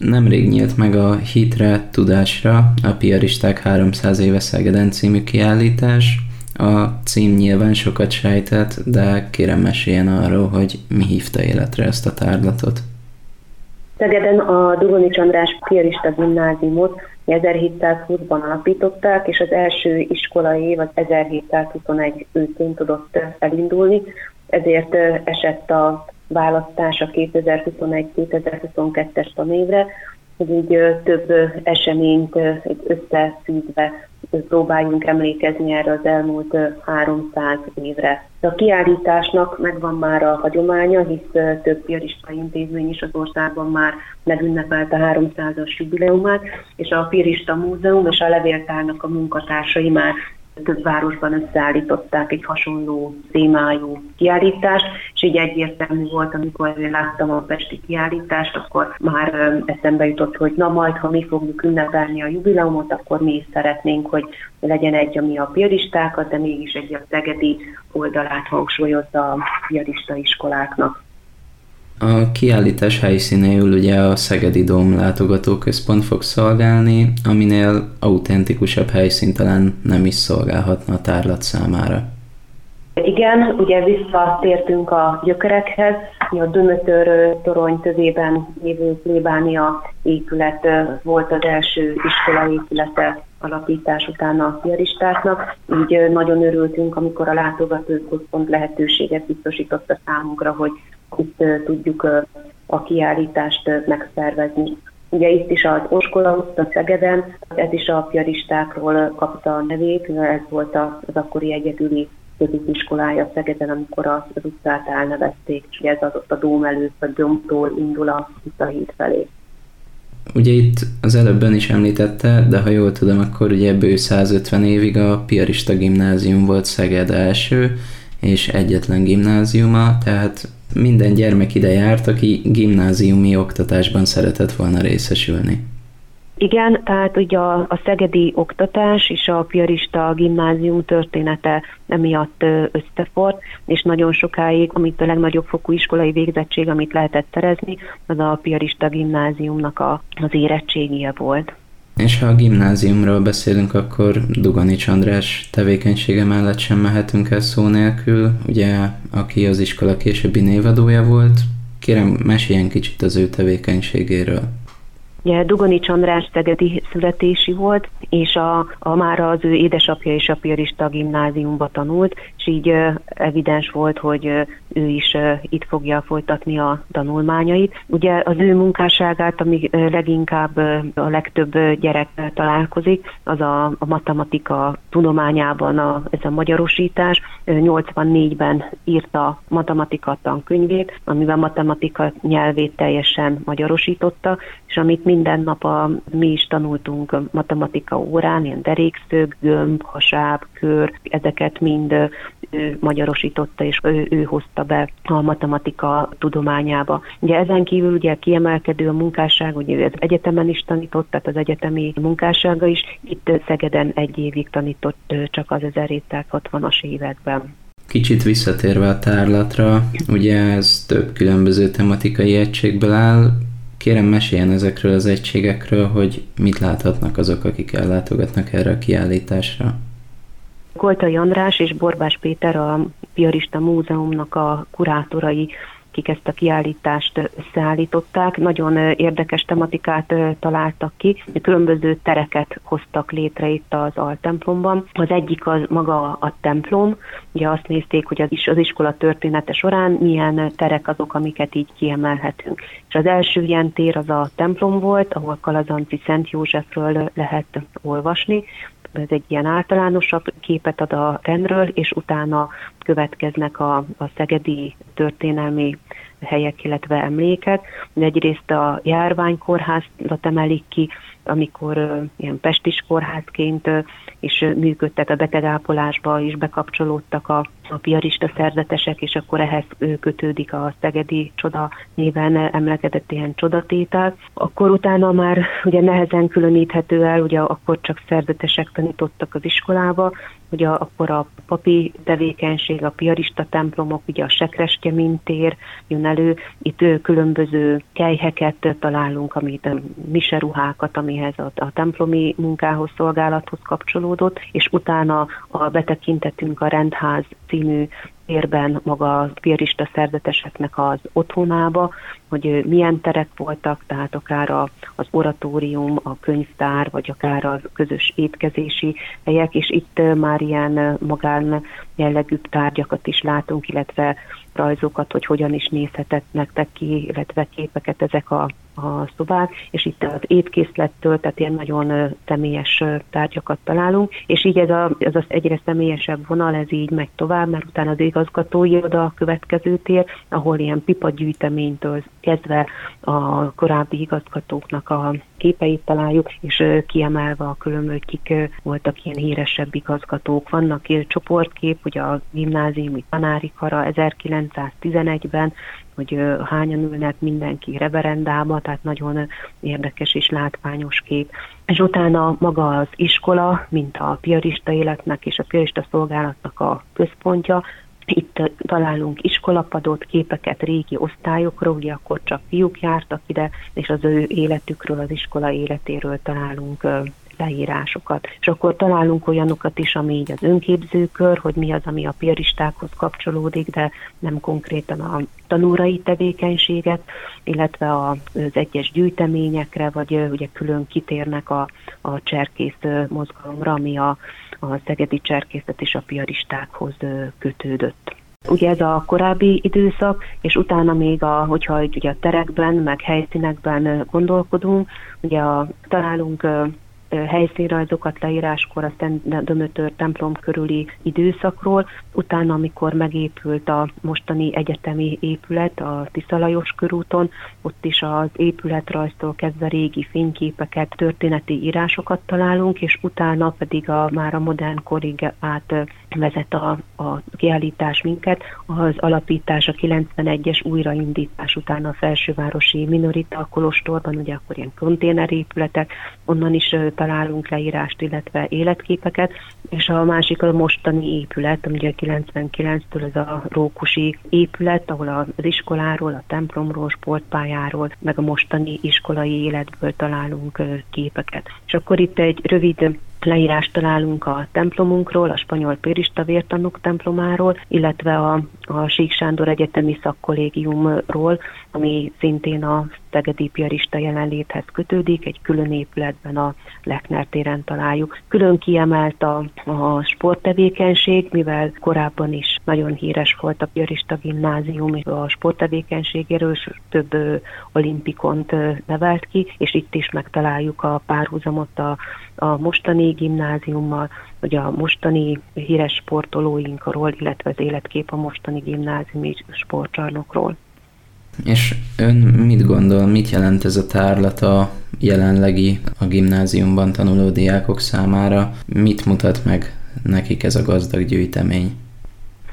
Nemrég nyílt meg a Hitre Tudásra a Piaristák 300 éve Szegeden című kiállítás. A cím nyilván sokat sejtett, de kérem meséljen arról, hogy mi hívta életre ezt a tárlatot. Szegeden a Dugonics András Piarista gimnáziumot 1720-ban alapították, és az első iskolai év az 1721 őszén tudott elindulni, ezért esett a választás a 2021-2022-es tanévre, hogy így több eseményt összeszűzve próbáljunk emlékezni erre az elmúlt 300 évre. A kiállításnak megvan már a hagyománya, hisz több piarista intézmény is az országban már megünnepelte 300-as jubileumát, és a Pirista Múzeum és a Levéltárnak a munkatársai már több városban összeállították egy hasonló témájú kiállítást, és így egyértelmű volt, amikor én láttam a pesti kiállítást, akkor már eszembe jutott, hogy na majd, ha mi fogjuk ünnepelni a jubileumot, akkor mi is szeretnénk, hogy legyen egy, ami a piaristákat, de mégis egy a szegedi oldalát hangsúlyozza a piarista iskoláknak. A kiállítás helyszínéül ugye a Szegedi Dóm látogatóközpont fog szolgálni, aminél autentikusabb helyszín talán nem is szolgálhatna a tárlat számára. Igen, ugye visszatértünk a gyökerekhez, a Dömötör torony tövében lévő plébánia épület volt az első iskolai épülete alapítás után a piaristáknak, így nagyon örültünk, amikor a látogatóközpont lehetőséget biztosította számunkra, hogy itt tudjuk a kiállítást megszervezni. Ugye itt is az Oskola utca Szegeden, ez is a piaristákról kapta a nevét, ez volt az akkori egyedüli középiskolája Szegeden, amikor az utcát elnevezték, és ez az ott a dóm előtt, a domtól indul a híd felé. Ugye itt az előbben is említette, de ha jól tudom, akkor ugye bő 150 évig a Piarista gimnázium volt Szeged első, és egyetlen gimnáziuma, tehát minden gyermek ide járt, aki gimnáziumi oktatásban szeretett volna részesülni. Igen, tehát ugye a, a szegedi oktatás és a piarista gimnázium története emiatt összefort, és nagyon sokáig, amit a legnagyobb fokú iskolai végzettség, amit lehetett szerezni, az a piarista gimnáziumnak a, az érettségie volt. És ha a gimnáziumról beszélünk, akkor Duganics András tevékenysége mellett sem mehetünk el szó nélkül, ugye, aki az iskola későbbi névadója volt. Kérem, meséljen kicsit az ő tevékenységéről. Ugye Dugonics András szegedi születési volt, és a, a már az ő édesapja és a piarista gimnáziumba tanult, és így evidens volt, hogy ő is itt fogja folytatni a tanulmányait. Ugye az ő munkásságát, ami leginkább a legtöbb gyerek találkozik, az a, a matematika tudományában a, ez a magyarosítás. 84-ben írta matematika tankönyvét, amivel matematika nyelvét teljesen magyarosította, és amit minden nap a, mi is tanultunk matematika órán, ilyen derékszög, gömb, hasáb, kör, ezeket mind ő magyarosította, és ő, ő hozta be a matematika tudományába. Ugye ezen kívül ugye kiemelkedő a munkásság, ugye az egyetemen is tanított, tehát az egyetemi munkássága is, itt Szegeden egy évig tanított csak az 1760-as években. Kicsit visszatérve a tárlatra, ugye ez több különböző tematikai egységből áll, Kérem meséljen ezekről az egységekről, hogy mit láthatnak azok, akik ellátogatnak erre a kiállításra. Koltai András és Borbás Péter a Piarista Múzeumnak a kurátorai akik ezt a kiállítást összeállították. Nagyon érdekes tematikát találtak ki, különböző tereket hoztak létre itt az altemplomban. Az egyik az maga a templom, ugye azt nézték, hogy az, is, az iskola története során milyen terek azok, amiket így kiemelhetünk. És az első ilyen tér az a templom volt, ahol Kalazanci Szent Józsefről lehet olvasni, ez egy ilyen általánosabb képet ad a rendről, és utána következnek a, a szegedi történelmi helyek, illetve emlékek. Egyrészt a járványkórházat emelik ki, amikor ilyen pestis kórházként is működtet a betegápolásba, is bekapcsolódtak a, a piarista szerzetesek, és akkor ehhez kötődik a Szegedi Csoda néven emlegetett ilyen csodatétel. Akkor utána már ugye nehezen különíthető el, ugye akkor csak szerzetesek tanítottak az iskolába, ugye akkor a papi tevékenység, a piarista templomok, ugye a Sekrestye mintér jön elő. Itt különböző kejheket találunk, amit miseruhákat, amihez a, a templomi munkához, szolgálathoz kapcsolódott, és utána a betekintetünk a Rendház című térben maga a piarista szerzeteseknek az otthonába, hogy milyen terek voltak, tehát akár a, az oratórium, a könyvtár, vagy akár a közös étkezési helyek, és itt már ilyen magán jellegű tárgyakat is látunk, illetve rajzokat, hogy hogyan is nézhetett nektek ki, illetve képeket ezek a a szobák, és itt az étkészlettől, tehát ilyen nagyon személyes tárgyakat találunk, és így ez, a, ez az egyre személyesebb vonal, ez így megy tovább, mert utána az igazgatói oda a következő tér, ahol ilyen pipagyűjteménytől kezdve a korábbi igazgatóknak a képeit találjuk, és kiemelve a különböző, kik voltak ilyen híresebb igazgatók. Vannak csoportkép, ugye a gimnáziumi tanári kara 1911-ben, hogy hányan ülnek mindenki reverendába, tehát nagyon érdekes és látványos kép. És utána maga az iskola, mint a piarista életnek és a piarista szolgálatnak a központja, itt találunk iskolapadot, képeket régi osztályokról, ugye akkor csak fiúk jártak ide, és az ő életükről, az iskola életéről találunk leírásokat. És akkor találunk olyanokat is, ami így az önképzőkör, hogy mi az, ami a piaristákhoz kapcsolódik, de nem konkrétan a tanúrai tevékenységet, illetve az egyes gyűjteményekre, vagy ugye külön kitérnek a, a cserkész mozgalomra, ami a, a szegedi cserkészet és a piaristákhoz kötődött. Ugye ez a korábbi időszak, és utána még, a, hogyha ugye a terekben, meg helyszínekben gondolkodunk, ugye a, találunk helyszínrajzokat leíráskor a Szent Dömötör templom körüli időszakról, utána, amikor megépült a mostani egyetemi épület a Tiszalajos körúton, ott is az épületrajztól kezdve régi fényképeket, történeti írásokat találunk, és utána pedig a már a modern korig át vezet a, a kiállítás minket, az alapítás a 91-es újraindítás után a felsővárosi minorita kolostorban, ugye akkor ilyen konténerépületek, onnan is találunk leírást, illetve életképeket, és a másik a mostani épület, ugye 99-től ez a Rókusi épület, ahol az iskoláról, a templomról, sportpályáról, meg a mostani iskolai életből találunk képeket. És akkor itt egy rövid leírást találunk a templomunkról, a spanyol pérista vértanúk templomáról, illetve a, a Sík Sándor Egyetemi Szakkollégiumról, ami szintén a Szegedi Piarista jelenléthez kötődik, egy külön épületben a Lechner téren találjuk. Külön kiemelt a, a sporttevékenység, mivel korábban is nagyon híres volt a Piarista gimnázium a sporttevékenységéről, és több ö, olimpikont ö, nevelt ki, és itt is megtaláljuk a párhuzamot a, a mostani gimnáziummal, vagy a mostani híres sportolóinkról, illetve az életkép a mostani gimnáziumi sportcsarnokról. És ön mit gondol, mit jelent ez a tárlat a jelenlegi a gimnáziumban tanuló diákok számára? Mit mutat meg nekik ez a gazdag gyűjtemény?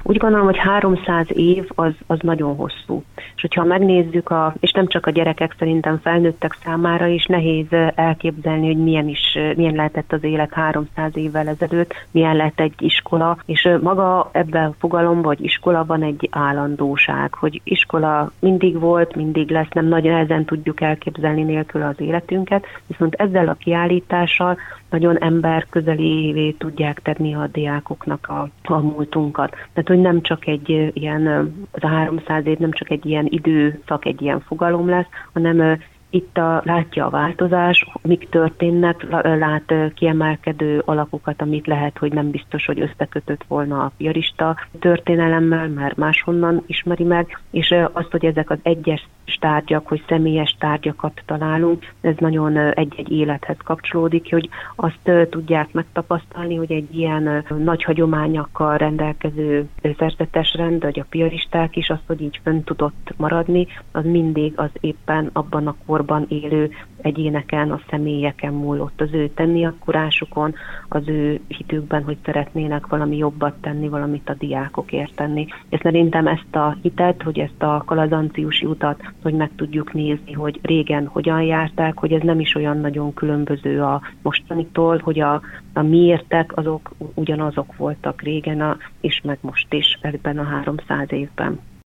Úgy gondolom, hogy 300 év az, az nagyon hosszú. És hogyha megnézzük, a, és nem csak a gyerekek, szerintem felnőttek számára is nehéz elképzelni, hogy milyen is, milyen lehetett az élet 300 évvel ezelőtt, milyen lett egy iskola, és maga ebben a fogalomban, hogy iskola van egy állandóság, hogy iskola mindig volt, mindig lesz, nem nagyon ezen tudjuk elképzelni nélkül az életünket, viszont ezzel a kiállítással nagyon ember közelévé tudják tenni a diákoknak a, a múltunkat. Tehát, hogy nem csak egy ilyen, az a 300 év nem csak egy ilyen időszak, egy ilyen fogalom lesz, hanem itt a, látja a változás, mik történnek, lát kiemelkedő alakokat, amit lehet, hogy nem biztos, hogy összekötött volna a piarista történelemmel, mert máshonnan ismeri meg, és azt, hogy ezek az egyes tárgyak, hogy személyes tárgyakat találunk, ez nagyon egy-egy élethez kapcsolódik, hogy azt tudják megtapasztalni, hogy egy ilyen nagy hagyományokkal rendelkező szerzetes rend, vagy a piaristák is, azt, hogy így fönn tudott maradni, az mindig az éppen abban a korban élő egyéneken, a személyeken múlott, az ő tenni akkurásukon, az ő hitükben, hogy szeretnének valami jobbat tenni, valamit a diákokért tenni. És szerintem ezt a hitet, hogy ezt a kalazanciusi utat hogy meg tudjuk nézni, hogy régen hogyan járták, hogy ez nem is olyan nagyon különböző a mostanitól, hogy a, a miértek azok ugyanazok voltak régen, a, és meg most is ebben a 300 évben.